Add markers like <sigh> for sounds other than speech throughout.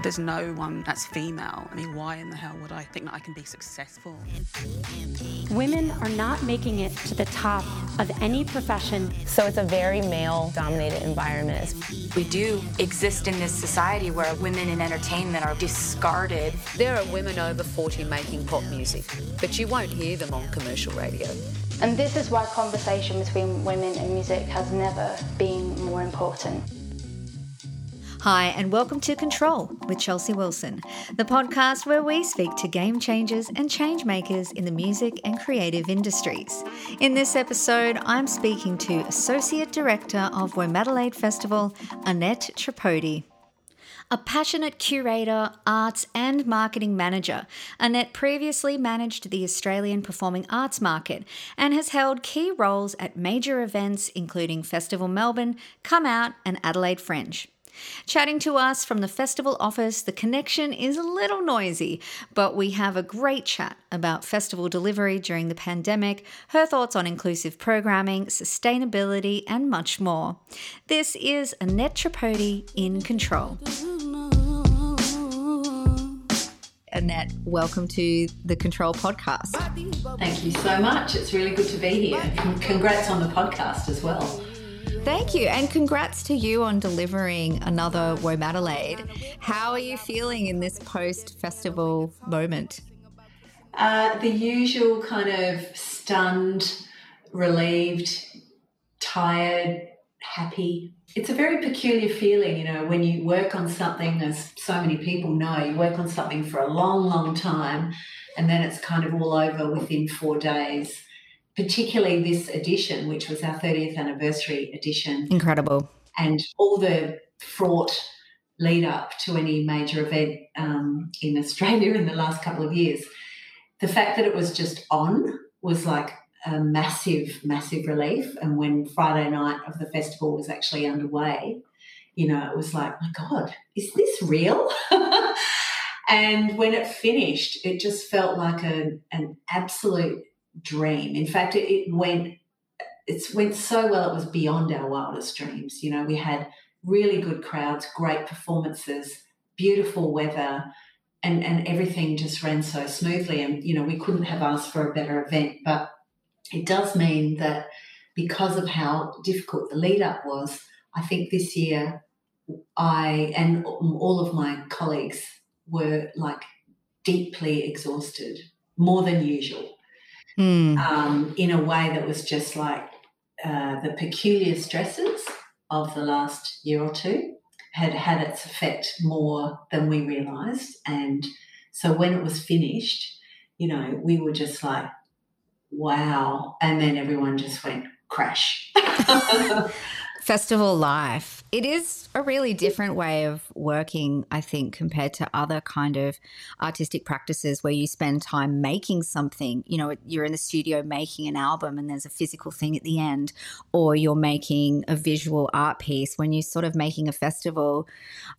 There's no one that's female. I mean, why in the hell would I think that I can be successful? Women are not making it to the top of any profession. So it's a very male dominated environment. We do exist in this society where women in entertainment are discarded. There are women over 40 making pop music, but you won't hear them on commercial radio. And this is why conversation between women and music has never been more important. Hi, and welcome to Control with Chelsea Wilson, the podcast where we speak to game changers and change makers in the music and creative industries. In this episode, I'm speaking to Associate Director of Womadelaide Festival, Annette Tripodi. A passionate curator, arts, and marketing manager, Annette previously managed the Australian performing arts market and has held key roles at major events including Festival Melbourne, Come Out, and Adelaide Fringe. Chatting to us from the festival office, the connection is a little noisy, but we have a great chat about festival delivery during the pandemic, her thoughts on inclusive programming, sustainability, and much more. This is Annette Tripodi in Control. Annette, welcome to the Control podcast. Thank you so much. It's really good to be here. Congrats on the podcast as well. Thank you. And congrats to you on delivering another Womadelaide. How are you feeling in this post festival moment? Uh, the usual kind of stunned, relieved, tired, happy. It's a very peculiar feeling, you know, when you work on something, as so many people know, you work on something for a long, long time, and then it's kind of all over within four days particularly this edition, which was our 30th anniversary edition. Incredible. And all the fraught lead up to any major event um, in Australia in the last couple of years. The fact that it was just on was like a massive, massive relief. And when Friday night of the festival was actually underway, you know, it was like, my God, is this real? <laughs> and when it finished, it just felt like a, an absolute dream. In fact, it, it went it went so well it was beyond our wildest dreams. You know, we had really good crowds, great performances, beautiful weather, and and everything just ran so smoothly. And you know, we couldn't have asked for a better event. But it does mean that because of how difficult the lead up was, I think this year I and all of my colleagues were like deeply exhausted, more than usual mm. um, in a way that was just like uh, the peculiar stresses of the last year or two had had its effect more than we realized. And so when it was finished, you know, we were just like, wow. And then everyone just went crash. <laughs> <laughs> Festival life it is a really different way of working, I think, compared to other kind of artistic practices where you spend time making something. You know, you're in the studio making an album and there's a physical thing at the end, or you're making a visual art piece. When you're sort of making a festival,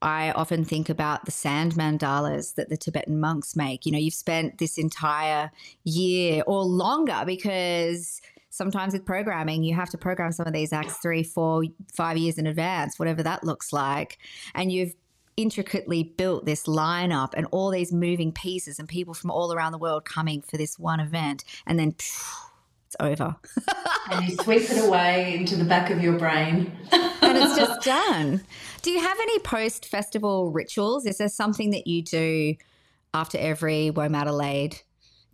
I often think about the sand mandalas that the Tibetan monks make. You know, you've spent this entire year or longer because sometimes with programming, you have to program some of these acts three, four, five years in advance, whatever that looks like. And you've intricately built this lineup and all these moving pieces and people from all around the world coming for this one event. And then phew, it's over. <laughs> and you sweep it away into the back of your brain. <laughs> and it's just done. Do you have any post festival rituals? Is there something that you do after every Womadelaide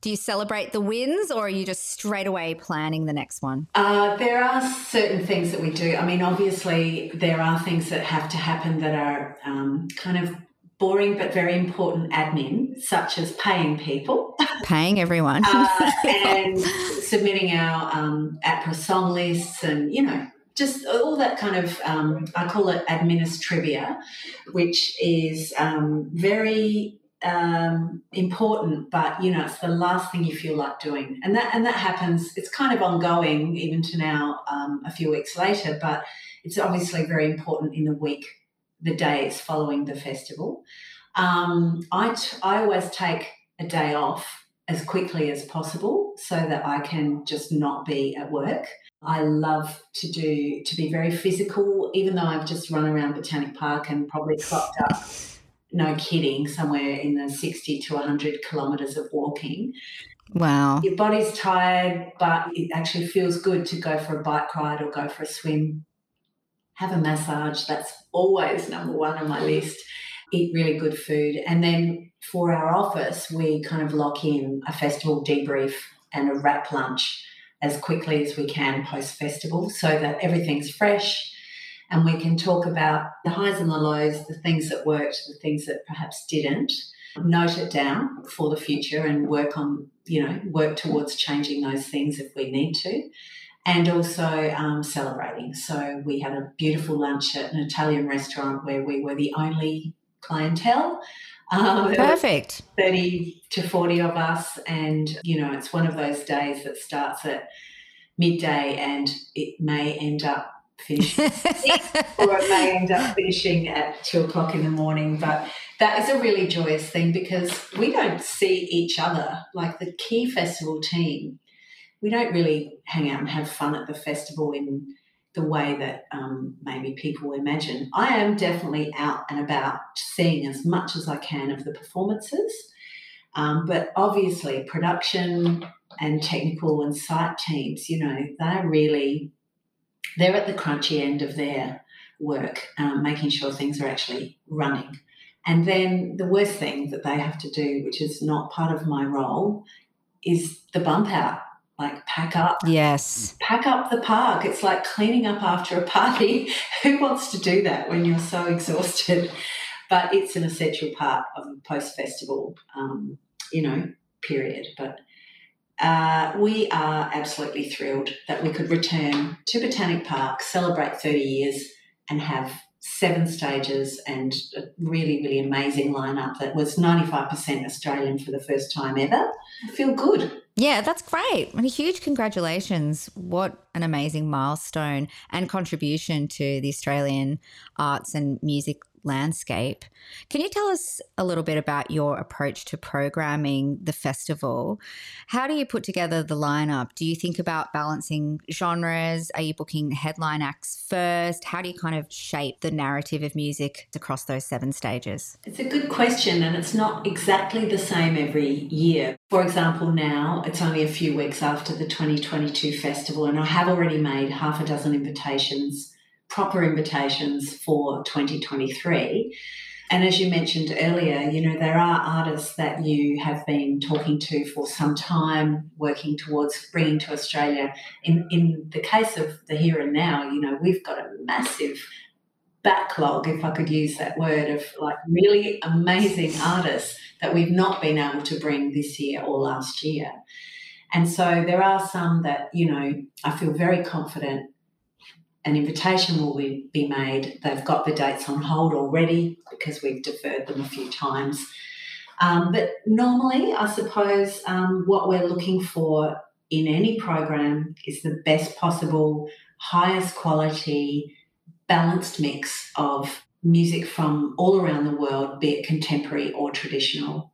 do you celebrate the wins or are you just straight away planning the next one? Uh, there are certain things that we do. I mean, obviously, there are things that have to happen that are um, kind of boring but very important admin, such as paying people, paying everyone, uh, <laughs> and submitting our um, APRA song lists, and you know, just all that kind of um, I call it administrivia, which is um, very um, important, but you know, it's the last thing you feel like doing, and that and that happens. It's kind of ongoing even to now, um, a few weeks later, but it's obviously very important in the week, the days following the festival. Um, I t- I always take a day off as quickly as possible so that I can just not be at work. I love to do to be very physical, even though I've just run around Botanic Park and probably clocked up no kidding, somewhere in the 60 to 100 kilometres of walking. Wow. Your body's tired, but it actually feels good to go for a bike ride or go for a swim. Have a massage. That's always number one on my list. Eat really good food. And then for our office, we kind of lock in a festival debrief and a wrap lunch as quickly as we can post festival so that everything's fresh and we can talk about the highs and the lows, the things that worked, the things that perhaps didn't. Note it down for the future and work on, you know, work towards changing those things if we need to. And also um, celebrating. So we had a beautiful lunch at an Italian restaurant where we were the only clientele. Um, Perfect. 30 to 40 of us. And, you know, it's one of those days that starts at midday and it may end up finishing or it may end up finishing at two o'clock in the morning. But that is a really joyous thing because we don't see each other. Like the key festival team, we don't really hang out and have fun at the festival in the way that um, maybe people imagine. I am definitely out and about seeing as much as I can of the performances. Um, but obviously, production and technical and site teams, you know, they're really they're at the crunchy end of their work, um, making sure things are actually running. And then the worst thing that they have to do, which is not part of my role, is the bump out. Like pack up. Yes. Pack up the park. It's like cleaning up after a party. <laughs> Who wants to do that when you're so exhausted? But it's an essential part of a post festival, um, you know, period. But uh, we are absolutely thrilled that we could return to Botanic Park, celebrate 30 years, and have seven stages and a really, really amazing lineup that was 95% Australian for the first time ever. I feel good. Yeah, that's great. And huge congratulations. What an amazing milestone and contribution to the Australian arts and music landscape. Can you tell us a little bit about your approach to programming the festival? How do you put together the lineup? Do you think about balancing genres? Are you booking headline acts first? How do you kind of shape the narrative of music across those seven stages? It's a good question, and it's not exactly the same every year. For example, now it's only a few weeks after the 2022 festival, and I have already made half a dozen invitations proper invitations for 2023. And as you mentioned earlier, you know, there are artists that you have been talking to for some time, working towards bringing to Australia. In, in the case of the here and now, you know, we've got a massive backlog, if I could use that word, of like really amazing artists that we've not been able to bring this year or last year. And so there are some that, you know, I feel very confident an invitation will be, made. They've got the dates on hold already because we've deferred them a few times. Um, but normally, I suppose um, what we're looking for in any program is the best possible, highest quality, balanced mix of music from all around the world, be it contemporary or traditional.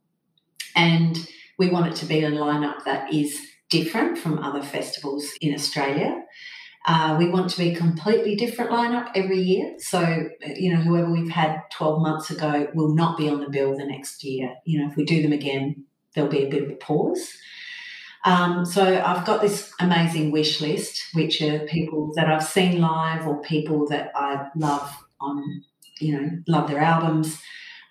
And we want it to be a lineup that is different from other festivals in Australia. Uh, we want to be a completely different lineup every year. So, you know, whoever we've had 12 months ago will not be on the bill the next year. You know, if we do them again, there'll be a bit of a pause. Um, so I've got this amazing wish list, which are people that I've seen live or people that I love on, you know, love their albums,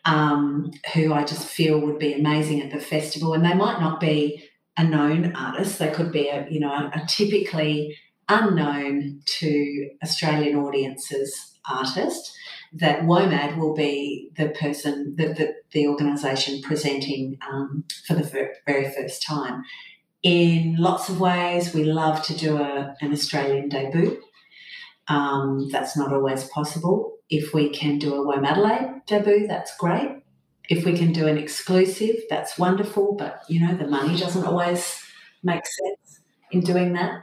um, who I just feel would be amazing at the festival. And they might not be a known artist; they could be a, you know, a, a typically unknown to Australian audiences artist, that WOMAD will be the person, the, the, the organisation presenting um, for the very first time. In lots of ways, we love to do a, an Australian debut. Um, that's not always possible. If we can do a WOMADelaide debut, that's great. If we can do an exclusive, that's wonderful, but you know, the money doesn't always make sense in doing that.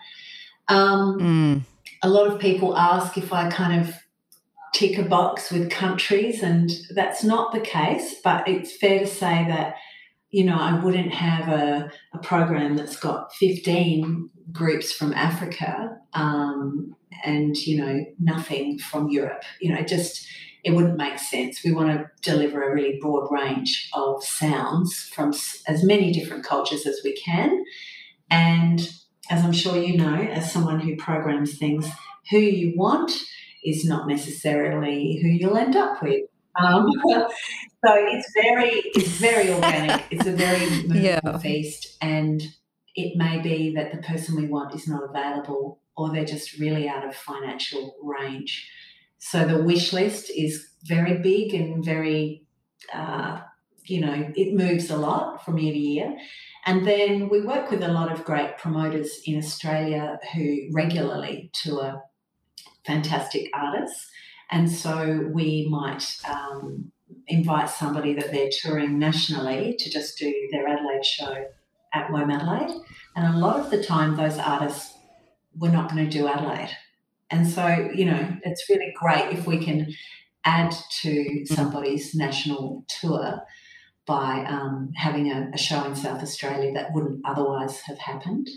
Um, mm. A lot of people ask if I kind of tick a box with countries, and that's not the case, but it's fair to say that, you know, I wouldn't have a, a program that's got 15 groups from Africa um, and, you know, nothing from Europe. You know, just it wouldn't make sense. We want to deliver a really broad range of sounds from as many different cultures as we can. And as I'm sure you know, as someone who programs things, who you want is not necessarily who you'll end up with. Um, <laughs> so it's very, it's very organic. it's a very moving <laughs> yeah. feast, and it may be that the person we want is not available, or they're just really out of financial range. So the wish list is very big and very, uh, you know, it moves a lot from year to year. And then we work with a lot of great promoters in Australia who regularly tour fantastic artists. And so we might um, invite somebody that they're touring nationally to just do their Adelaide show at WOMADelaide. And a lot of the time, those artists were not going to do Adelaide. And so, you know, it's really great if we can add to somebody's national tour by um, having a, a, show in South Australia that wouldn't otherwise have happened.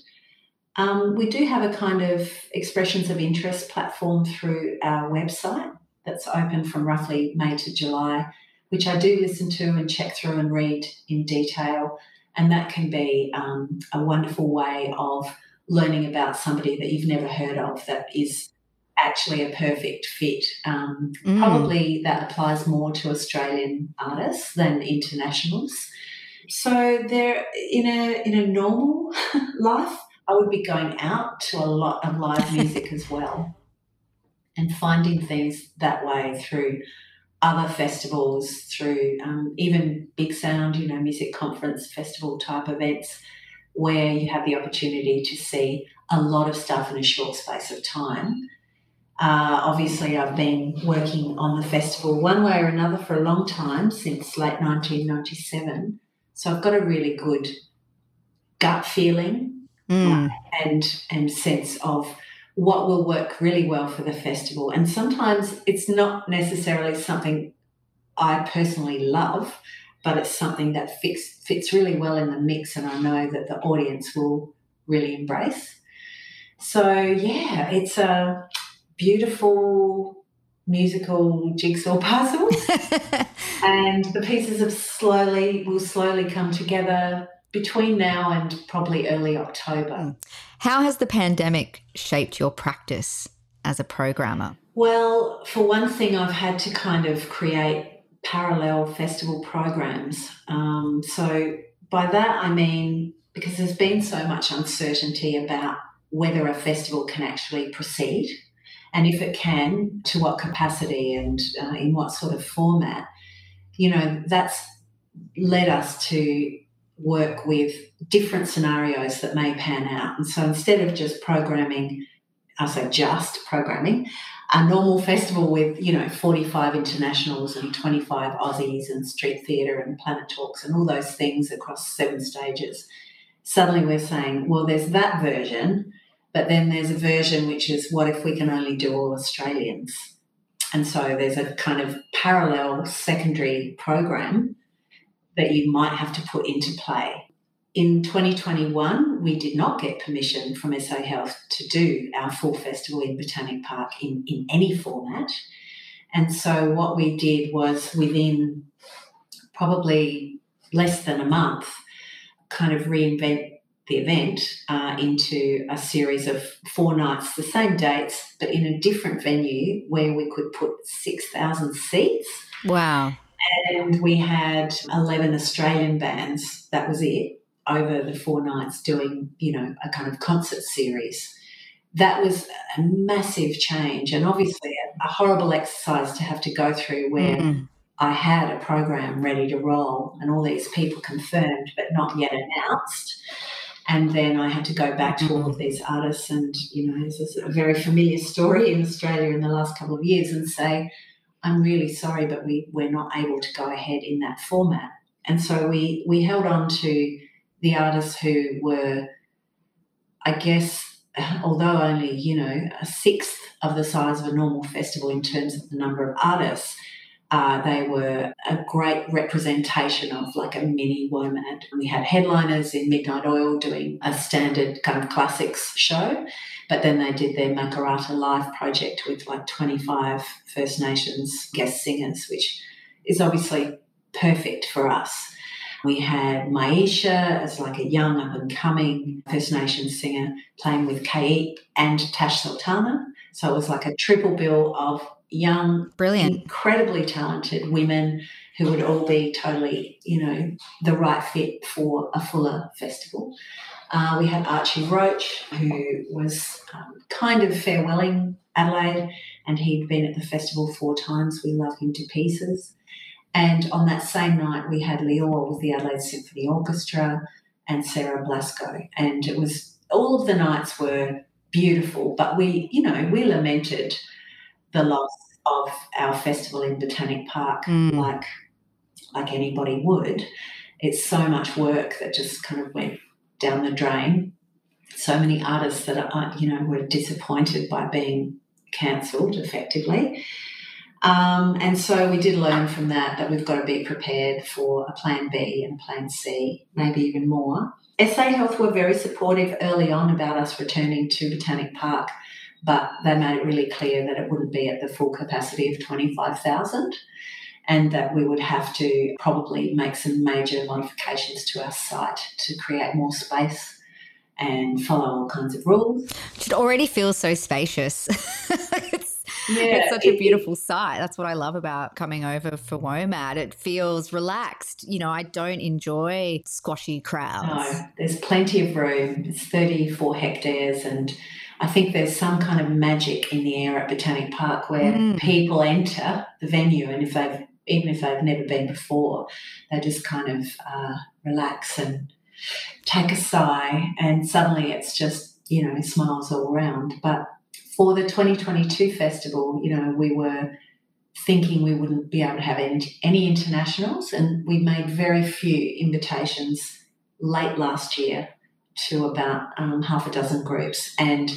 Um, we do have a kind of expressions of interest platform through our website that's open from roughly May to July, which I do listen to and check through and read in detail. And that can be um, a wonderful way of learning about somebody that you've never heard of that is actually a perfect fit. Um, mm. Probably that applies more to Australian artists than internationals. So they're in a in a normal <laughs> life. I would be going out to a lot of live <laughs> music as well, and finding things that way through other festivals, through um, even Big Sound, you know, music conference festival type events, where you have the opportunity to see a lot of stuff in a short space of time uh, obviously, I've been working on the festival one way or another for a long time since late 1997. So I've got a really good gut feeling mm. and and sense of what will work really well for the festival. And sometimes it's not necessarily something I personally love, but it's something that fits fits really well in the mix, and I know that the audience will really embrace. So yeah, it's a beautiful musical jigsaw <laughs> puzzle. <laughs> and the pieces of slowly will slowly come together between now and probably early October. Hmm. How has the pandemic shaped your practice as a programmer? Well, for one thing, I've had to kind of create parallel festival programs. Um, so by that I mean because there's been so much uncertainty about whether a festival can actually proceed and if it can, to what capacity and uh, in what sort of format. You know, that's led us to work with different scenarios that may pan out. And so instead of just programming, I say just programming, a normal festival with, you know, 45 internationals and 25 Aussies and street theatre and planet talks and all those things across seven stages, suddenly we're saying, well, there's that version but then there's a version which is what if we can only do all Australians? And so there's a kind of parallel secondary program that you might have to put into play. In 2021, we did not get permission from SA Health to do our full festival in Botanic Park in, in any format. And so what we did was within probably less than a month, kind of reinvent the event uh, into a series of four nights, the same dates, but in a different venue where we could put 6,000 seats. Wow. And we had 11 Australian bands, that was it, over the four nights doing, you know, a kind of concert series. That was a massive change and obviously a, horrible exercise to have to go through where. Mm-hmm. I had a program ready to roll and all these people confirmed but not yet announced. And then I had to go back to all of mm-hmm. these artists, and you know, this is a very familiar story in Australia in the last couple of years, and say, "I'm really sorry, but we we're not able to go ahead in that format." And so we we held on to the artists who were, I guess, <laughs> although only you know a sixth of the size of a normal festival in terms of the number of artists, Uh, they were a great representation of like a mini WOMAD. We had headliners in Midnight Oil doing a standard kind of classics show, but then they did their Makarrata Live project with like 25 First Nations guest singers, which is obviously perfect for us. We had Miiesha as like a young up and coming First Nations singer playing with Kaiit and Tash Sultana. So it was like a triple bill of young, brilliant, incredibly talented women who would all be totally, you know, the right fit for a fuller festival. Uh, we had Archie Roach, who was um, kind of farewelling Adelaide, and he'd been at the festival four times. We love him to pieces. And on that same night, we had Lior with the Adelaide Symphony Orchestra and Sarah Blasko. And it was all of the nights were beautiful, but we, you know, we lamented the loss of our festival in Botanic Park, mm. like like anybody would. It's so much work that just kind of went down the drain. So many artists that are, you know, were disappointed by being cancelled effectively. Um, and so we did learn from that that we've got to be prepared for a plan B and plan C, maybe even more. SA Health were very supportive early on about us returning to Botanic Park but they made it really clear that it wouldn't be at the full capacity of 25,000 and that we would have to probably make some major modifications to our site to create more space and follow all kinds of rules. It already feels so spacious. <laughs> it's, yeah, it's such a beautiful site. That's what I love about coming over for WOMAD. It feels relaxed. You know, I don't enjoy squashy crowds. No, there's plenty of room. It's 34 hectares and I think there's some kind of magic in the air at Botanic Park where mm. people enter the venue, and if they've even if they've never been before, they just kind of uh, relax and take a sigh, and suddenly it's just you know smiles all around. But for the 2022 festival, you know, we were thinking we wouldn't be able to have any, any internationals, and we made very few invitations late last year to about um, half a dozen groups, and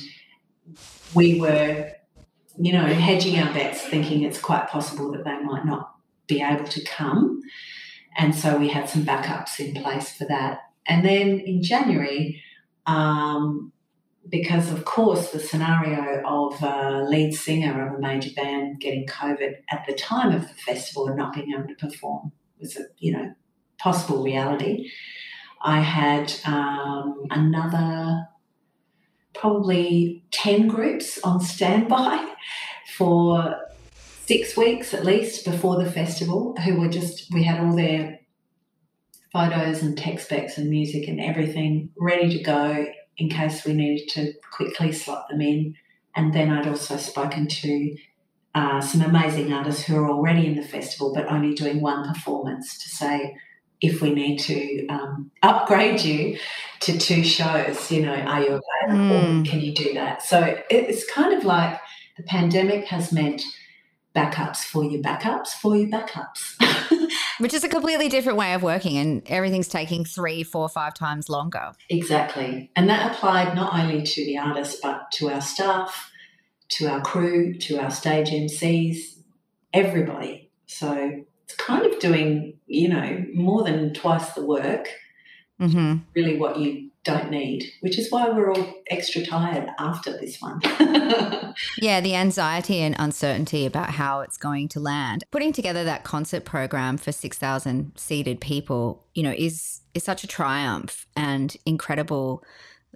we were, you know, hedging our bets, thinking it's quite possible that they might not be able to come. And so we had some backups in place for that. And then in January, um, because of course the scenario of a lead singer of a major band getting COVID at the time of the festival and not being able to perform was a you know possible reality. I had um, another probably 10 groups on standby <laughs> for six weeks at least before the festival who were just, we had all their photos and text specs and music and everything ready to go in case we needed to quickly slot them in. And then I'd also spoken to uh, some amazing artists who are already in the festival but only doing one performance to say, if we need to um, upgrade you to two shows, you know, are you available? Mm. Can you do that? So it's kind of like the pandemic has meant backups for your backups for your backups. <laughs> Which is a completely different way of working, and everything's taking three, four, five times longer. Exactly. And that applied not only to the artists, but to our staff, to our crew, to our stage MCs, everybody. So kind of doing, you know, more than twice the work. Mm-hmm. Really, what you don't need, which is why we're all extra tired after this one. <laughs> yeah, the anxiety and uncertainty about how it's going to land. Putting together that concert program for 6,000 seated people, you know, is is such a triumph and incredible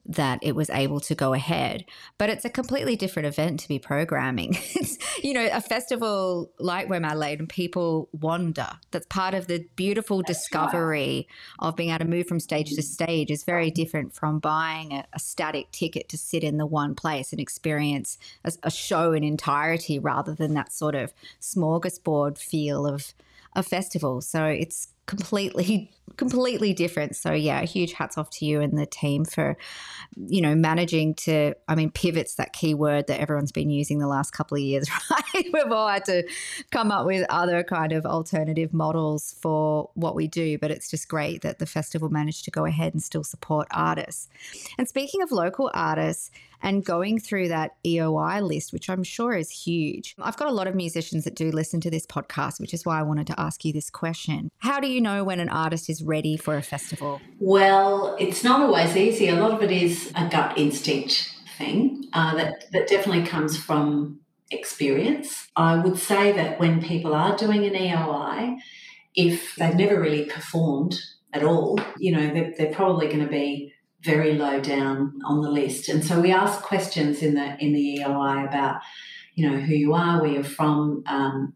that it was able to go ahead. But it's a completely different event to be programming. <laughs> it's, you know, a festival like WOMAD Adelaide and people wander. That's part of the beautiful That's discovery right. of being able to move from stage to stage is very different from buying a, a static ticket to sit in the one place and experience a, a show in entirety rather than that sort of smorgasbord feel of a festival. So it's completely completely different. So yeah, huge hats off to you and the team for, you know, managing to. I mean, pivots that key word that everyone's been using the last couple of years, <laughs> right? We've all had to come up with other kind of alternative models for what we do, but it's just great that the festival managed to go ahead and still support artists. And speaking of local artists, and going through that EOI list, which I'm sure is huge. I've got a lot of musicians that do listen to this podcast, which is why I wanted to ask you this question. How do you know when an artist is ready for a festival? Well, it's not always easy. A lot of it is a gut instinct thing uh, that, that definitely comes from experience. I would say that when people are doing an EOI, if they've never really performed at all, you know, they're, they're probably going to be very low down on the list. And so we ask questions in the in the EOI about, you know, who you are, where you're from, um,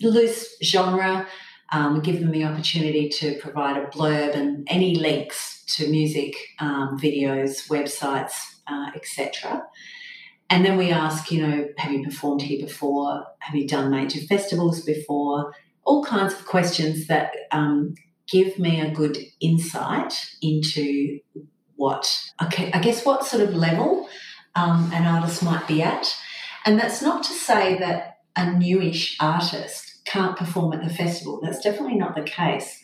loose genre. Um, we give them the opportunity to provide a blurb and any links to music, um, videos, websites, uh, etc. And then we ask, you know, have you performed here before? Have you done major festivals before? All kinds of questions that um, give me a good insight into what, okay, I guess, what sort of level um, an artist might be at. And that's not to say that a newish artist can't perform at the festival. That's definitely not the case.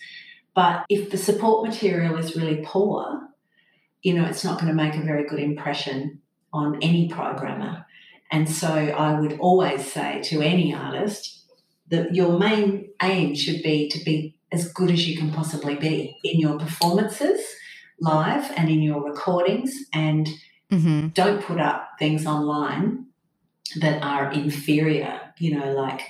But if the support material is really poor, you know, it's not going to make a very good impression on any programmer. And so I would always say to any artist that your main aim should be to be as good as you can possibly be in your performances live and in your recordings and mm-hmm. don't put up things online that are inferior. You know, like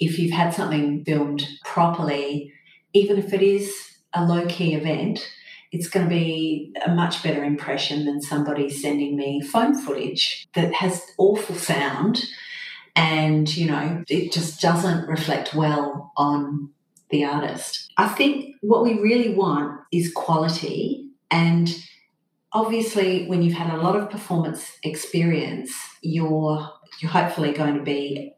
if you've had something filmed properly, even if it is a low key event, it's going to be a much better impression than somebody sending me phone footage that has awful sound and, you know, it just doesn't reflect well on the artist. I think what we really want is quality and obviously, when you've had a lot of performance experience, you're you're hopefully going to be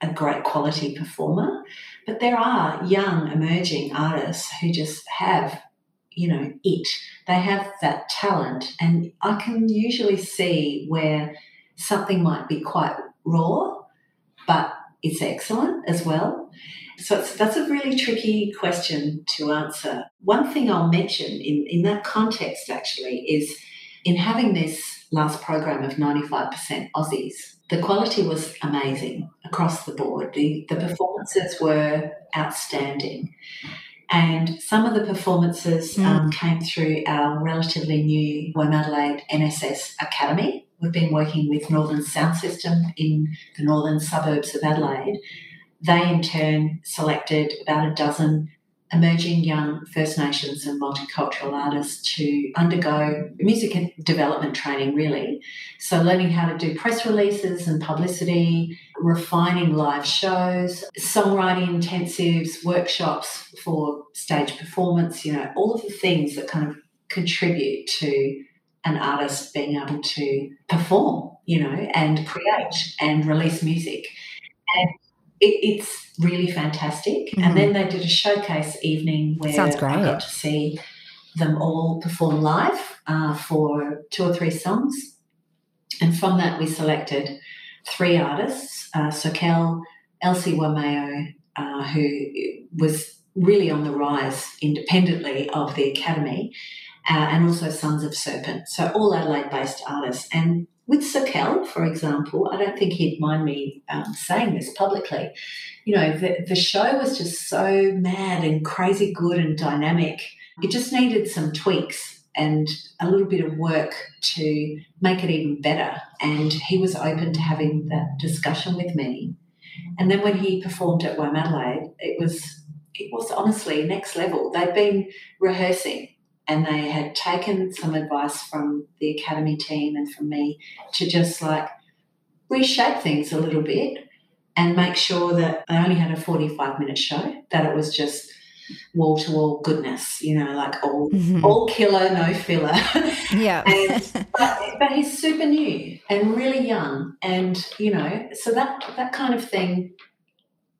a great quality performer. But there are young emerging artists who just have, you know, it. They have that talent, and I can usually see where something might be quite raw, but it's excellent as well. So that's a really tricky question to answer. One thing I'll mention in, in that context actually is in having this last program of 95% Aussies, the quality was amazing across the board. The, the performances were outstanding. And some of the performances mm. um, came through our relatively new Womadelaide NSS Academy. We've been working with Northern Sound System in the northern suburbs of Adelaide they in turn selected about a dozen emerging young First Nations and multicultural artists to undergo music development training, really. So, learning how to do press releases and publicity, refining live shows, songwriting intensives, workshops for stage performance, you know, all of the things that kind of contribute to an artist being able to perform, you know, and create and release music. It, it's really fantastic. Mm-hmm. And then they did a showcase evening where Sounds great. I got to see them all perform live uh, for two or three songs. And from that, we selected three artists uh, Sokel, Elsy Wameyo, uh, who was really on the rise independently of the Academy, uh, and also Sons of Serpent. So, all Adelaide based artists. And with Sokel, for example, I don't think he'd mind me um, saying this publicly. You know, the, the show was just so mad and crazy good and dynamic. It just needed some tweaks and a little bit of work to make it even better. And he was open to having that discussion with me. And then when he performed at Womadelaide, it was it was honestly next level. They'd been rehearsing and they had taken some advice from the academy team and from me to just like reshape things a little bit and make sure that they only had a 45 minute show that it was just wall to wall goodness you know like all mm-hmm. all killer no filler yeah <laughs> and, but, but he's super new and really young and you know so that that kind of thing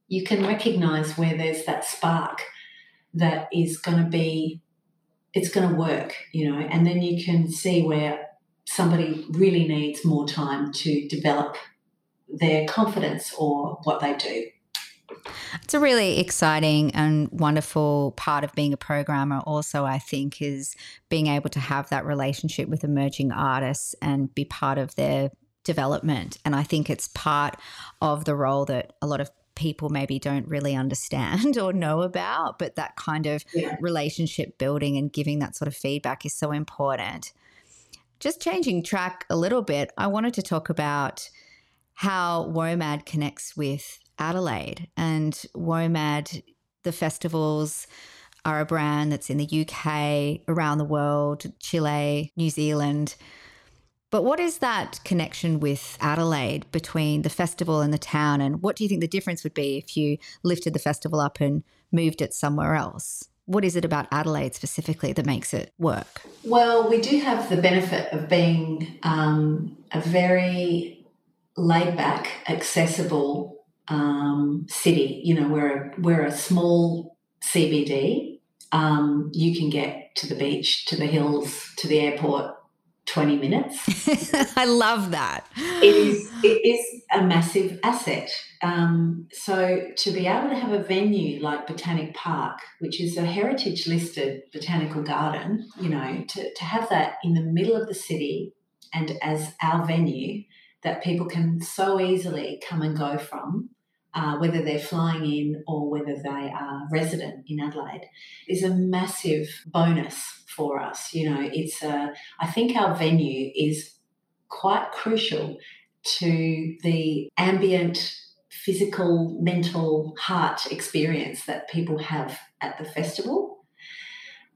you can recognize where there's that spark that is going to be it's going to work, you know, and then you can see where somebody really needs more time to develop their confidence or what they do. It's a really exciting and wonderful part of being a programmer, also, I think, is being able to have that relationship with emerging artists and be part of their development. And I think it's part of the role that a lot of people maybe don't really understand <laughs> or know about, but that kind of yeah. relationship building and giving that sort of feedback is so important. Just changing track a little bit, I wanted to talk about how WOMAD connects with Adelaide. And WOMAD, the festivals, are a brand that's in the UK, around the world, Chile, New Zealand. But what is that connection with Adelaide between the festival and the town? And what do you think the difference would be if you lifted the festival up and moved it somewhere else? What is it about Adelaide specifically that makes it work? Well, we do have the benefit of being um, a very laid back, accessible um, city. You know, we're a, we're a small CBD. Um, you can get to the beach, to the hills, to the airport 20 minutes. <laughs> I love that. It is, it is a massive asset. Um, so to be able to have a venue like Botanic Park, which is a heritage listed botanical garden, you know, to, to have that in the middle of the city and as our venue that people can so easily come and go from uh, whether they're flying in or whether they are resident in Adelaide, is a massive bonus for us. You know, it's a, I think our venue is quite crucial to the ambient physical, mental, heart experience that people have at the festival.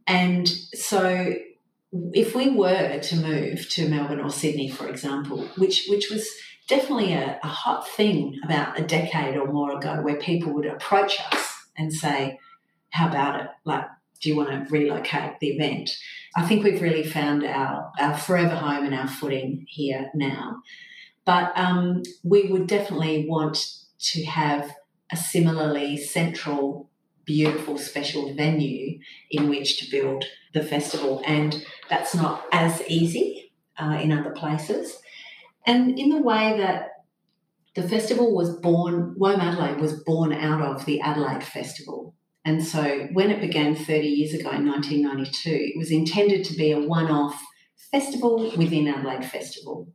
And so if we were to move to Melbourne or Sydney, for example, which which was definitely a, a hot thing about a decade or more ago where people would approach us and say, How about it? Like, do you want to relocate the event? I think we've really found our, our forever home and our footing here now. But um, we would definitely want to have a similarly central, beautiful, special venue in which to build the festival. And that's not as easy uh, in other places. And in the way that the festival was born, WOMADelaide was born out of the Adelaide Festival. And so when it began 30 years ago in 1992, it was intended to be a one off festival within Adelaide Festival.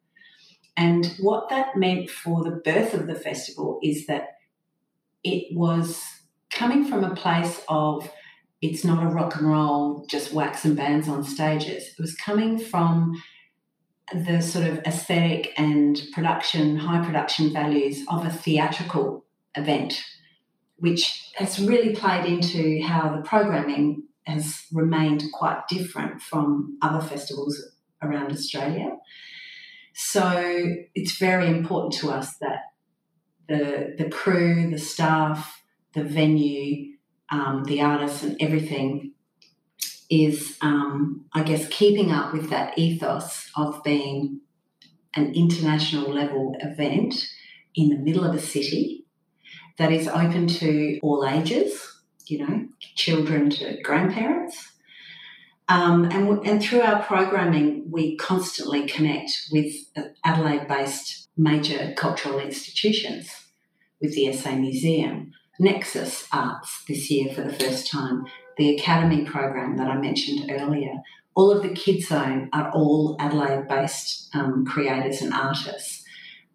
And what that meant for the birth of the festival is that it was coming from a place of it's not a rock and roll, just wax and bands on stages. It was coming from the sort of aesthetic and production, high production values of a theatrical event, which has really played into how the programming has remained quite different from other festivals around Australia. So it's very important to us that the the crew, the staff, the venue, um, the artists, and everything is, um, I guess, keeping up with that ethos of being an international level event in the middle of a city that is open to all ages, you know, children to grandparents. Um, and, and through our programming, we constantly connect with Adelaide based major cultural institutions, with the SA Museum, Nexus Arts this year for the first time, the Academy program that I mentioned earlier, all of the Kids Zone are all Adelaide based um, creators and artists.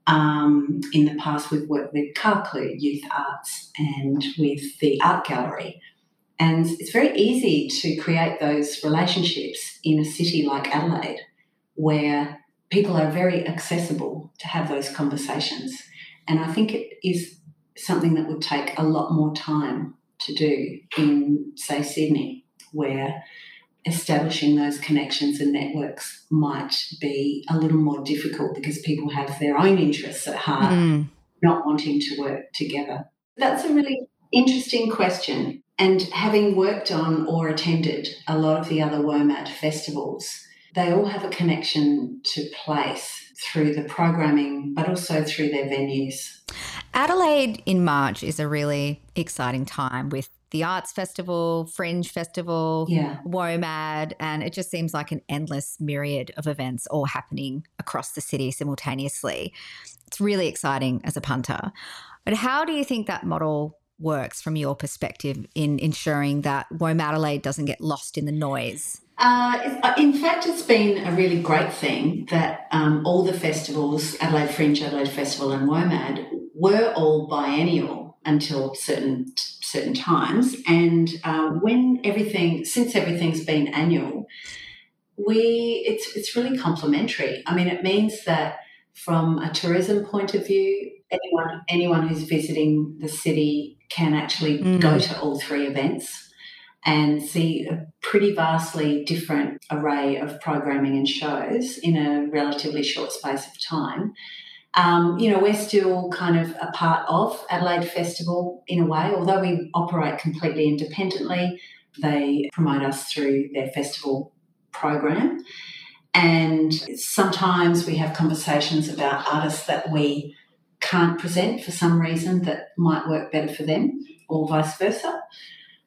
Um, in the past, we've worked with Carclew Youth Arts and with the Art Gallery. And it's very easy to create those relationships in a city like Adelaide, where people are very accessible to have those conversations. And I think it is something that would take a lot more time to do in, say, Sydney, where establishing those connections and networks might be a little more difficult because people have their own interests at heart, mm. not wanting to work together. That's a really interesting question. And having worked on or attended a lot of the other WOMAD festivals, they all have a connection to place through the programming, but also through their venues. Adelaide in March is a really exciting time with the Arts Festival, Fringe Festival, Yeah. WOMAD, and it just seems like an endless myriad of events all happening across the city simultaneously. It's really exciting as a punter. But how do you think that model works from your perspective in ensuring that WOMAD Adelaide doesn't get lost in the noise? Uh, in fact, it's been a really great thing that um, all the festivals, Adelaide Fringe, Adelaide Festival, and WOMAD, were all biennial until certain certain times. And uh, when everything, since everything's been annual, we it's it's really complementary. I mean, it means that from a tourism point of view, anyone anyone who's visiting the city can actually Mm. go to all three events and see a pretty vastly different array of programming and shows in a relatively short space of time. Um, you know, we're still kind of a part of Adelaide Festival in a way, although we operate completely independently. They promote us through their festival program. And sometimes we have conversations about artists that we can't present for some reason that might work better for them, or vice versa.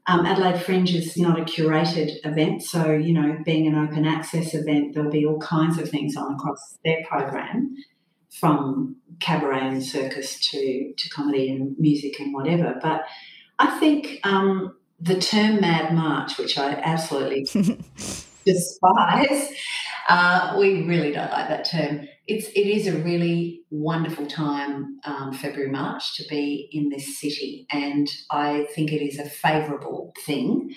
Um, Adelaide Fringe is not a curated event, so you know, being an open access event, there'll be all kinds of things on across their program, from cabaret and circus to to comedy and music and whatever. But I think um, the term Mad March, which I absolutely <laughs> despise, uh, we really don't like that term. It's it is a really wonderful time, um, February March, to be in this city, and I think it is a favourable thing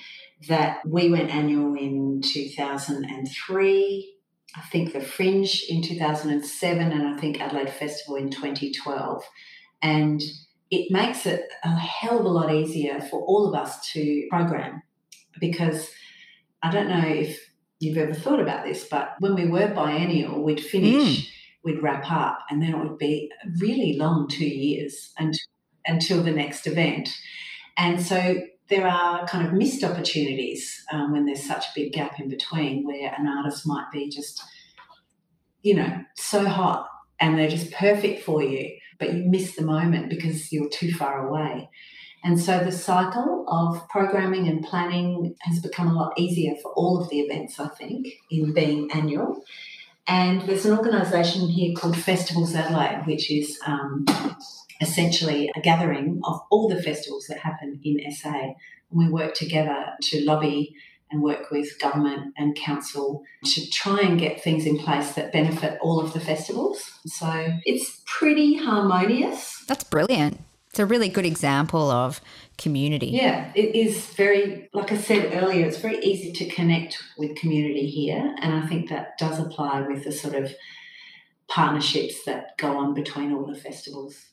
that we went annual in two thousand and three. I think the Fringe in 2007, and I think Adelaide Festival in 2012. And it makes it a hell of a lot easier for all of us to program because I don't know if you've ever thought about this, but when we were biennial, we'd finish, hmm. we'd wrap up, and then it would be a really long two years until, until the next event. And so there are kind of missed opportunities um, when there's such a big gap in between where an artist might be just, you know, so hot and they're just perfect for you, but you miss the moment because you're too far away. And so the cycle of programming and planning has become a lot easier for all of the events, I think, in being annual. And there's an organisation here called Festivals Adelaide, which is um, essentially a gathering of all the festivals that happen in SA. And we work together to lobby and work with government and council to try and get things in place that benefit all of the festivals. So it's pretty harmonious. That's brilliant. It's a really good example of community. Yeah, it is very, like I said earlier, it's very easy to connect with community here. And I think that does apply with the sort of partnerships that go on between all the festivals.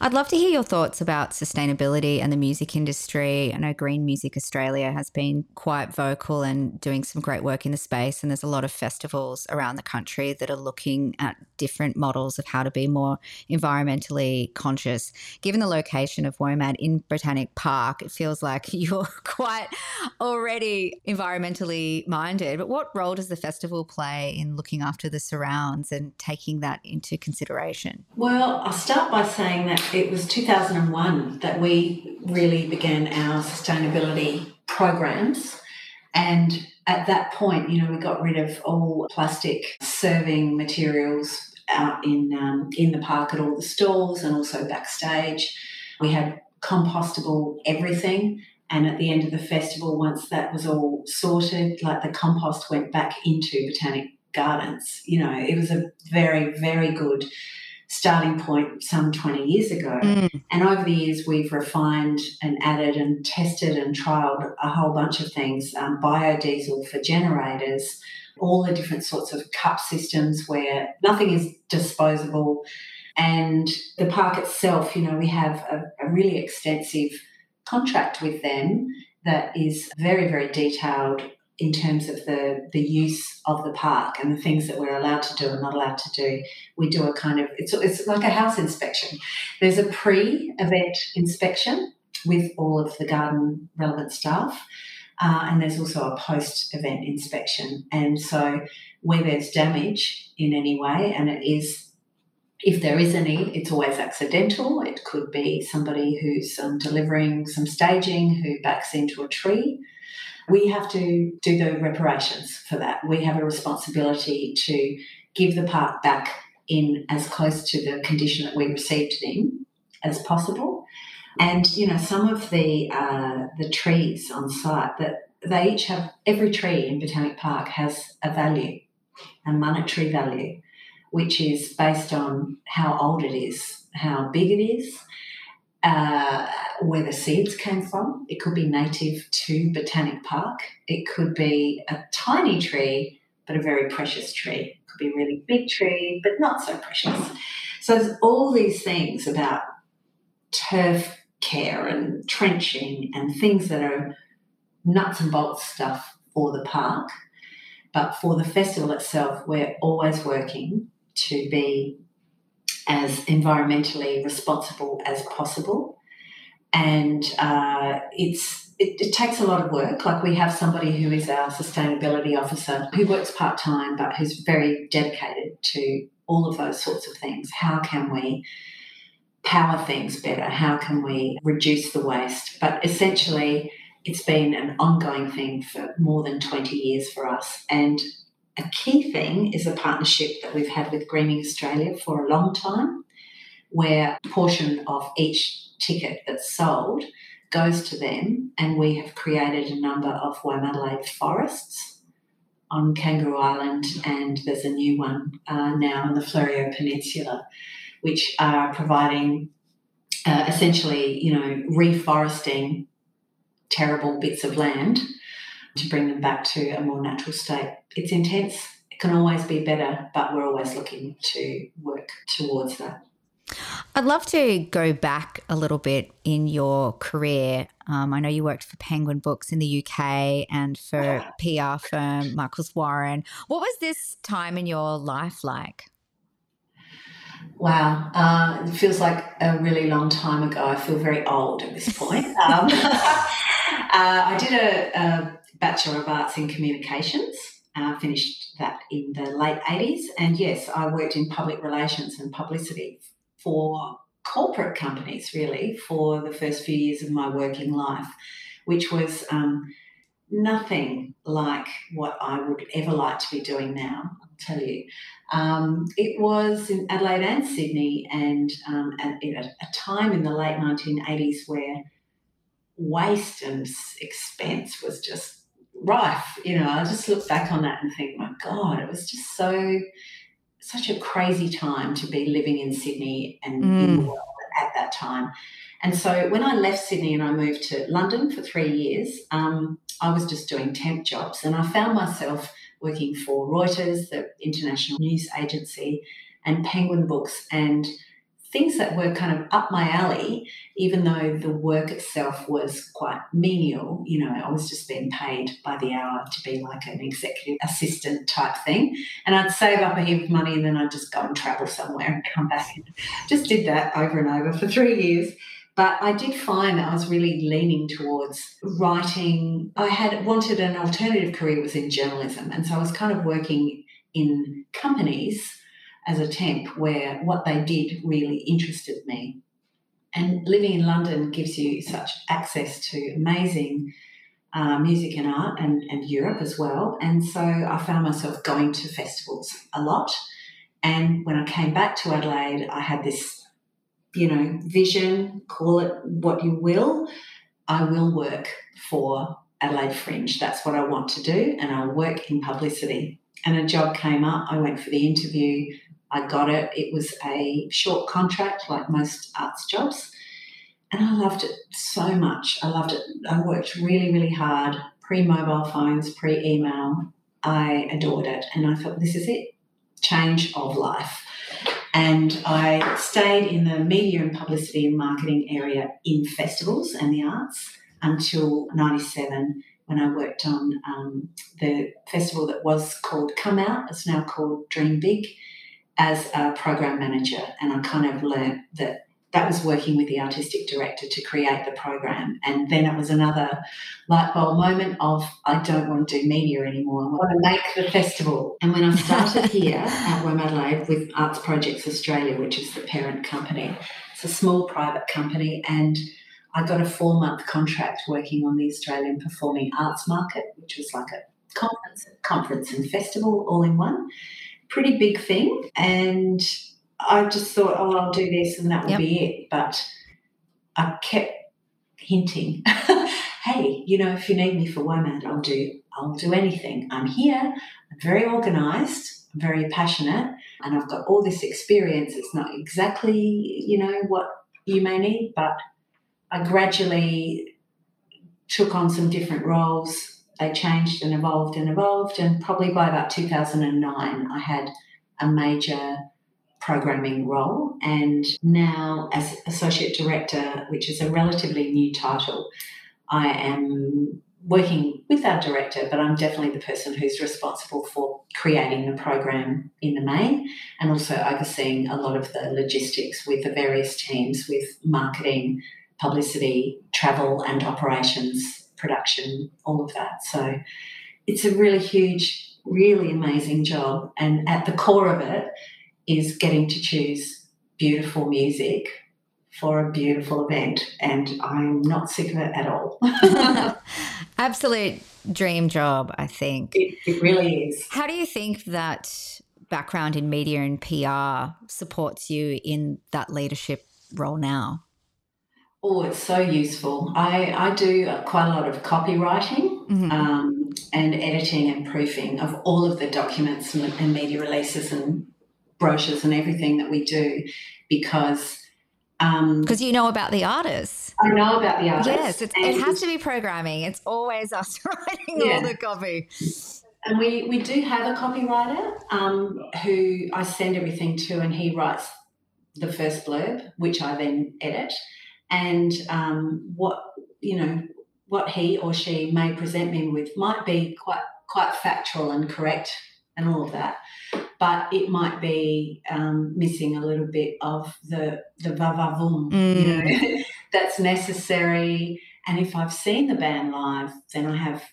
I'd love to hear your thoughts about sustainability and the music industry. I know Green Music Australia has been quite vocal and doing some great work in the space, and there's a lot of festivals around the country that are looking at different models of how to be more environmentally conscious. Given the location of WOMAD in Botanic Park, it feels like <laughs> you're quite already environmentally minded. But what role does the festival play in looking after the surrounds and taking that into consideration? Well, I'll start by saying that it was 2001 that we really began our sustainability programs. And at that point, you know, we got rid of all plastic serving materials out in um, in the park at all the stalls and also backstage. We had compostable everything. And at the end of the festival, once that was all sorted, like the compost went back into Botanic Gardens. You know, it was a very, very good starting point some 20 years ago. Mm. And over the years, we've refined and added and tested and trialed a whole bunch of things um, biodiesel for generators, all the different sorts of cup systems where nothing is disposable. And the park itself, you know, we have a, a really extensive contract with them that is very, very detailed in terms of the, the use of the park and the things that we're allowed to do and not allowed to do. We do a kind of, it's, it's like a house inspection. There's a pre event inspection with all of the garden relevant staff. Uh, and there's also a post event inspection. And so, where there's damage in any way, and it is if there is any, it's always accidental. It could be somebody who's um, delivering some staging who backs into a tree. We have to do the reparations for that. We have a responsibility to give the park back in as close to the condition that we received it in as possible. And you know, some of the uh, the trees on site that they each have every tree in Botanic Park has a value, a monetary value which is based on how old it is, how big it is, uh, where the seeds came from. It could be native to Botanic Park. It could be a tiny tree, but a very precious tree. It could be a really big tree, but not so precious. So there's all these things about turf care and trenching and things that are nuts and bolts stuff for the park. But for the festival itself, we're always working to be as environmentally responsible as possible. And uh, it's it, it, takes a lot of work. Like we have somebody who is our sustainability officer who works part time, but who's very dedicated to all of those sorts of things. How can we power things better? How can we reduce the waste? But essentially, it's been an ongoing thing for more than 20 years for us. And a key thing is a partnership that we've had with Greening Australia for a long time, where a portion of each ticket that's sold goes to them, and we have created a number of Womadelaide forests on Kangaroo Island, and there's a new one uh, now on the Fleurieu Peninsula, which are providing uh, essentially, you know, reforesting terrible bits of land to bring them back to a more natural state. It's intense. It can always be better, but we're always looking to work towards that. I'd love to go back a little bit in your career. Um, I know you worked for Penguin Books in the UK and for PR firm Michaels Warren. What was this time in your life like? Wow, uh, it feels like a really long time ago. I feel very old at this point. Um, <laughs> uh, I did a, a Bachelor of Arts in Communications. Uh, finished that in the late 80s. And yes, I worked in public relations and publicity for corporate companies, really, for the first few years of my working life, which was um, nothing like what I would ever like to be doing now, I'll tell you. Um, it was in Adelaide and Sydney, and um, at, at a time in the late 1980s where waste and expense was just rife. You know, I just look back on that and think, my God, it was just so, such a crazy time to be living in Sydney and mm. in the mm. world at that time. And so when I left Sydney and I moved to London for three years, um, I was just doing temp jobs. And I found myself working for Reuters, the international news agency, and Penguin Books. And things that were kind of up my alley, even though the work itself was quite menial. You know, I was just being paid by the hour to be like an executive assistant type thing. And I'd save up a heap of money and then I'd just go and travel somewhere and come back. And just did that over and over for three years. But I did find that I was really leaning towards writing. I had wanted an alternative career was in journalism. And so I was kind of working in companies as a temp where what they did really interested me. And living in London gives you such access to amazing uh, music and art and, and Europe as well. And so I found myself going to festivals a lot. And when I came back to Adelaide, I had this, you know, vision, call it what you will. I will work for Adelaide Fringe. That's what I want to do. And I'll work in publicity. And a job came up. I went for the interview. I got it. It was a short contract, like most arts jobs. And I loved it so much. I loved it. I worked really, really hard, pre mobile phones, pre email. I adored it. And I thought, this is it change of life. And I stayed in the media and publicity and marketing area in festivals and the arts until 97 when I worked on um, the festival that was called Come Out. It's now called Dream Big as a program manager, and I kind of learned that that was working with the artistic director to create the program. And then it was another light bulb moment of I don't want to do media anymore. I want to make the festival. And when I started <laughs> here at Womadelaide with Arts Projects Australia, which is the parent company, it's a small private company, and I got a four month contract working on the Australian Performing Arts Market, which was like a conference, conference and festival all in one. Pretty big thing. And I just thought, oh, I'll do this and that will yep. be it. But I kept hinting, <laughs> hey, you know, if you need me for WOMAD, I'll do, I'll do anything. I'm here. I'm very organised. I'm very passionate, and I've got all this experience. It's not exactly, you know, what you may need, but I gradually took on some different roles. They changed and evolved and evolved, and probably by about 2009, I had a major programming role. And now, as Associate Director, which is a relatively new title, I am working with our director, but I'm definitely the person who's responsible for creating the program in the main and also overseeing a lot of the logistics with the various teams with marketing, publicity, travel, and operations, production, all of that. So it's a really huge, really amazing job. And at the core of it is getting to choose beautiful music for a beautiful event. And I'm not sick of it at all. <laughs> Absolute dream job, I think. It, it really is. How do you think that background in media and PR supports you in that leadership role now? Oh, it's so useful. I, I do quite a lot of copywriting mm-hmm. um, and editing and proofing of all of the documents and, and media releases and brochures and everything that we do because because um, you know about the artists. I know about the artists. Yes, it has to be programming. It's always <laughs> us writing yeah. all the copy. And we, we do have a copywriter um, who I send everything to, and he writes the first blurb, which I then edit. And um, what you know, what he or she may present me with might be quite quite factual and correct and all of that but it might be um, missing a little bit of the the va va voom, mm. you know, <laughs> that's necessary. And if I've seen the band live, then I have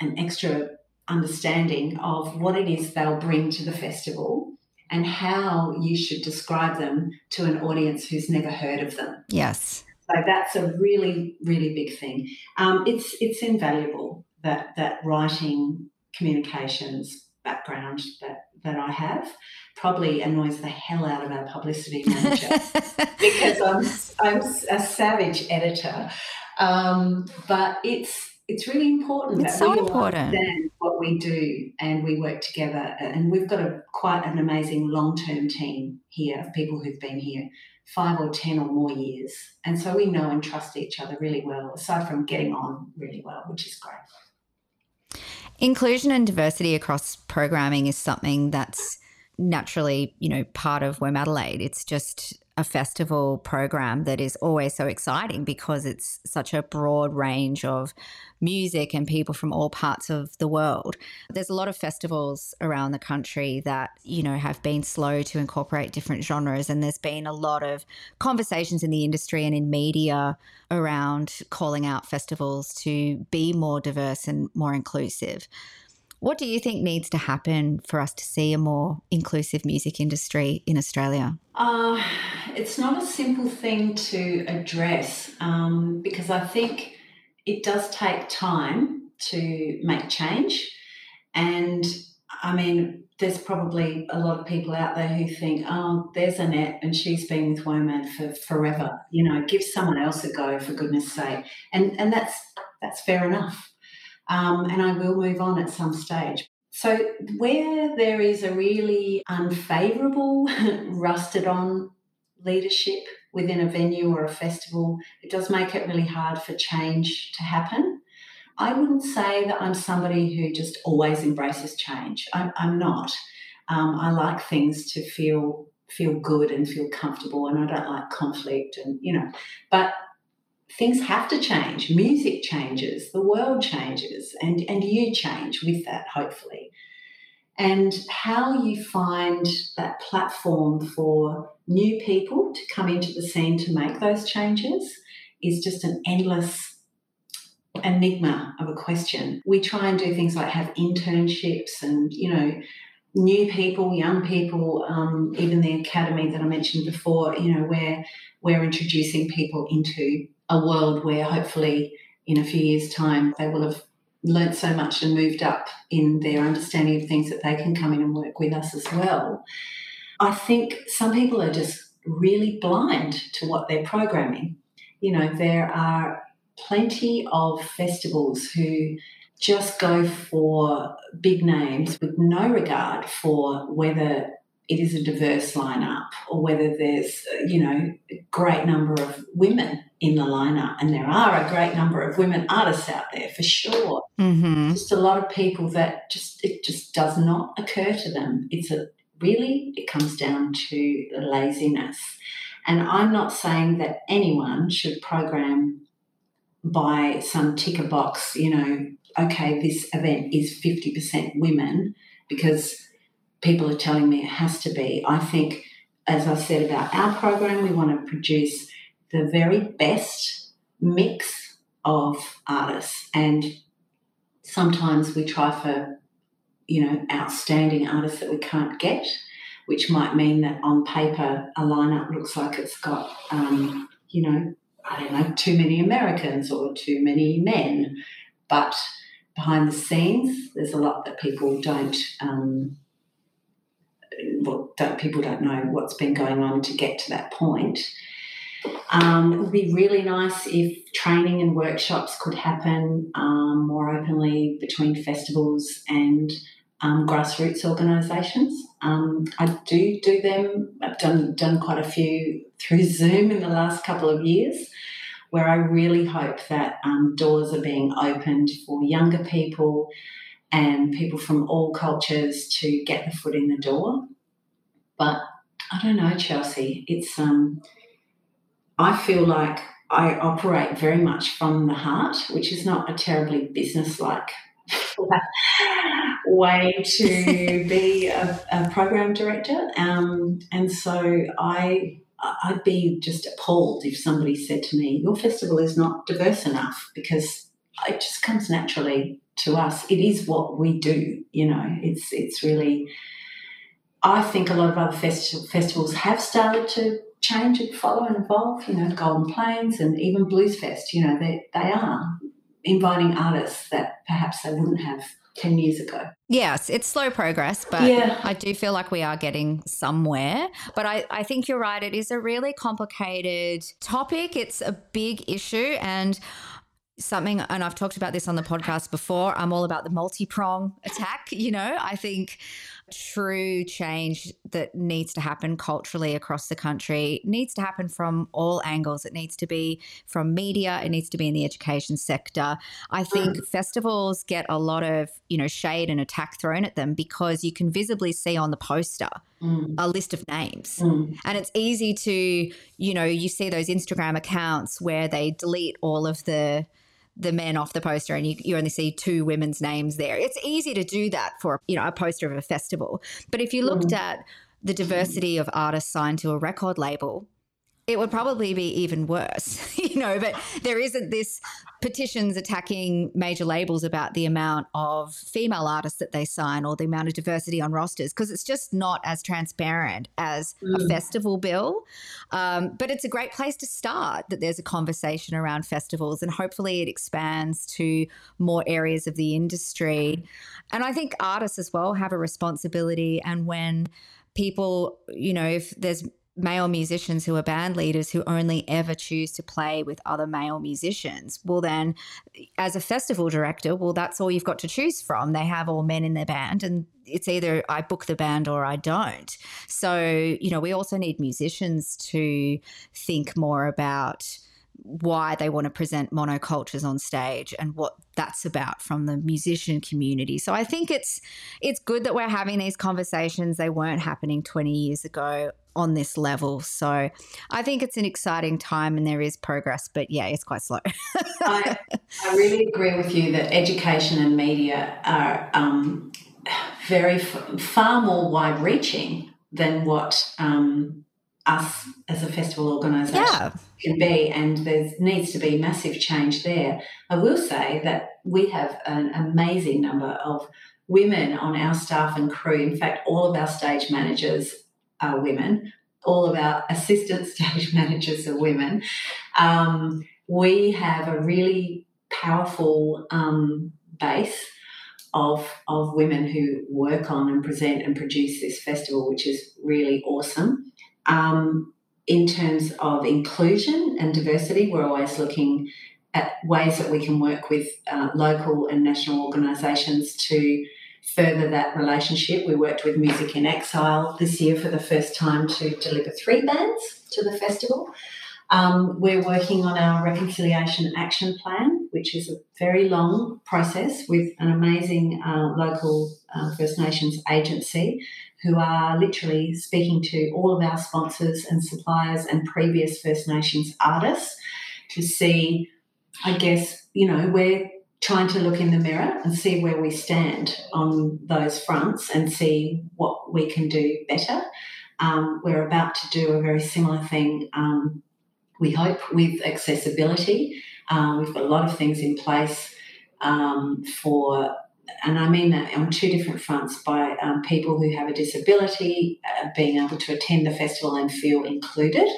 an extra understanding of what it is they'll bring to the festival and how you should describe them to an audience who's never heard of them. Yes. So that's a really, really big thing. Um, it's it's invaluable that that writing communications background that that I have probably annoys the hell out of our publicity manager <laughs> because I'm I'm a savage editor. Um, but it's it's really important it's that so we important. understand what we do and we work together. And we've got a quite an amazing long term team here of people who've been here five or ten or more years, and so we know and trust each other really well. Aside from getting on really well, which is great. Inclusion and diversity across programming is something that's naturally, you know, part of Womadelaide. It's just a festival program that is always so exciting because it's such a broad range of music and people from all parts of the world. There's a lot of festivals around the country that, you know, have been slow to incorporate different genres and there's been a lot of conversations in the industry and in media around calling out festivals to be more diverse and more inclusive. What do you think needs to happen for us to see a more inclusive music industry in Australia? Uh, it's not a simple thing to address um, because I think it does take time to make change. And I mean, there's probably a lot of people out there who think, oh, there's Annette and she's been with WOMAD for forever. You know, give someone else a go for goodness sake. And and that's that's fair enough um, and I will move on at some stage. So, where there is a really unfavourable, <laughs> rusted on leadership within a venue or a festival, it does make it really hard for change to happen. I wouldn't say that I'm somebody who just always embraces change. I'm, I'm not. Um, I like things to feel feel good and feel comfortable, and I don't like conflict, and you know. But things have to change. Music changes, the world changes, and, and you change with that, hopefully. And how you find that platform for new people to come into the scene to make those changes is just an endless enigma of a question. We try and do things like have internships and, you know, new people, young people, um, even the academy that I mentioned before, you know, where we're introducing people into a world where hopefully in a few years' time they will have learnt so much and moved up in their understanding of things that they can come in and work with us as well. I think some people are just really blind to what they're programming. You know, there are plenty of festivals who just go for big names with no regard for whether it is a diverse lineup or whether there's, you know, a great number of women in the lineup. And there are a great number of women artists out there for sure. Mm-hmm. Just a lot of people that just, it just does not occur to them. It's a really, it comes down to laziness. And I'm not saying that anyone should program by some ticker box, you know, okay, this event is 50% women because people are telling me it has to be. I think, as I said about our program, we want to produce the very best mix of artists. And sometimes we try for, you know, outstanding artists that we can't get, which might mean that on paper a lineup looks like it's got, um, you know, I don't know, too many Americans or too many men. But behind the scenes, there's a lot that people don't. Um, well, don't, people don't know what's been going on to get to that point. Um, it would be really nice if training and workshops could happen um, more openly between festivals and um, grassroots organisations. Um, I do do them. I've done done quite a few through <laughs> Zoom in the last couple of years, where I really hope that um, doors are being opened for younger people and people from all cultures to get the foot in the door. But I don't know, Chelsea. It's um, I feel like I operate very much from the heart, which is not a terribly business-like <laughs> way to <laughs> be a, a program director. Um, and so I I'd be just appalled if somebody said to me, Your festival is not diverse enough because it just comes naturally to us. It is what we do, you know. It's it's really I think a lot of other festi- festivals have started to change and follow and evolve, you know, Golden Plains and even Blues Fest, you know, they, they are inviting artists that perhaps they wouldn't have 10 years ago. Yes, it's slow progress, but yeah. I do feel like we are getting somewhere. But I, I think you're right. It is a really complicated topic, it's a big issue. And something, and I've talked about this on the podcast before, I'm all about the multi prong attack. You know, I think true change that needs to happen culturally across the country needs to happen from all angles. It needs to be from media, it needs to be in the education sector. I think mm. festivals get a lot of, you know, shade and attack thrown at them because you can visibly see on the poster mm. a list of names. Mm. And it's easy to, you know, you see those Instagram accounts where they delete all of the the men off the poster and you, you only see two women's names there. It's easy to do that for you know a poster of a festival. But if you looked mm. at the diversity of artists signed to a record label, it would probably be even worse, <laughs> you know. But there isn't this petitions attacking major labels about the amount of female artists that they sign or the amount of diversity on rosters because it's just not as transparent as mm. a festival bill. Um, but it's a great place to start that there's a conversation around festivals and hopefully it expands to more areas of the industry. And I think artists as well have a responsibility. And when people, you know, if there's male musicians who are band leaders who only ever choose to play with other male musicians. Well, then, as a festival director, well, that's all you've got to choose from. They have all men in their band, and it's either I book the band or I don't. So, you know, we also need musicians to think more about why they want to present monocultures on stage and what that's about from the musician community. So I think it's it's good that we're having these conversations. They weren't happening 20 years ago on this level. So I think it's an exciting time and there is progress, but yeah, it's quite slow. I, I, really agree with you that education and media are um, very f- far more wide reaching than what um, us as a festival organisation Yeah. can be, and there needs to be massive change there. I will say that we have an amazing number of women on our staff and crew. In fact, all of our stage managers are women. All of our assistant <laughs> stage managers are women. Um, we have a really powerful um, base of of women who work on and present and produce this festival, which is really awesome. Um, in terms of inclusion and diversity, we're always looking at ways that we can work with uh, local and national organisations to further that relationship. We worked with Music in Exile this year for the first time to deliver three bands to the festival. Um, we're working on our reconciliation action plan, which is a very long process with an amazing uh, local uh, First Nations agency who are literally speaking to all of our sponsors and suppliers and previous First Nations artists to see, I guess, you know, we're trying to look in the mirror and see where we stand on those fronts and see what we can do better. Um, we're about to do a very similar thing, um, we hope, with accessibility. Um, we've got a lot of things in place um, for and I mean that on two different fronts by um, people who have a disability uh, being able to attend the festival and feel included.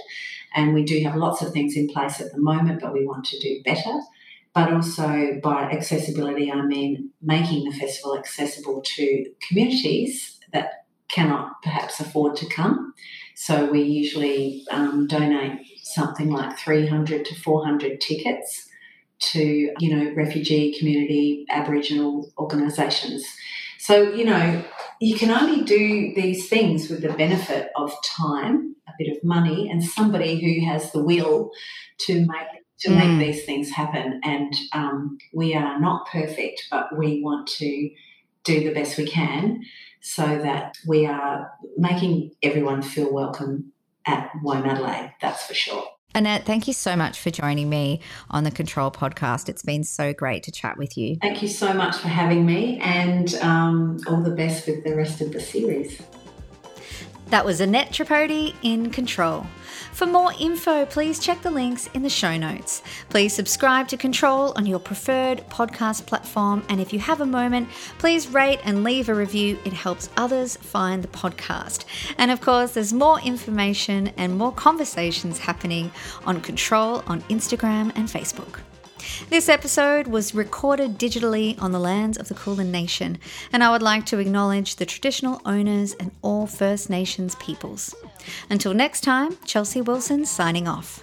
And we do have lots of things in place at the moment, but we want to do better. But also by accessibility, I mean making the festival accessible to communities that cannot perhaps afford to come. So we usually um, donate something like 300 to 400 tickets to you know refugee community aboriginal organisations so you know you can only do these things with the benefit of time a bit of money and somebody who has the will to make to Mm. make these things happen and um, we are not perfect but we want to do the best we can so that we are making everyone feel welcome at Womadelaide, that's for sure. Annette, thank you so much for joining me on the Control podcast. It's been so great to chat with you. Thank you so much for having me and um, all the best with the rest of the series. That was Annette Tripodi in Control. For more info, please check the links in the show notes. Please subscribe to Control on your preferred podcast platform. And if you have a moment, please rate and leave a review. It helps others find the podcast. And of course, there's more information and more conversations happening on Control on Instagram and Facebook. This episode was recorded digitally on the lands of the Kulin Nation, and I would like to acknowledge the traditional owners and all First Nations peoples. Until next time, Chelsea Wilson signing off.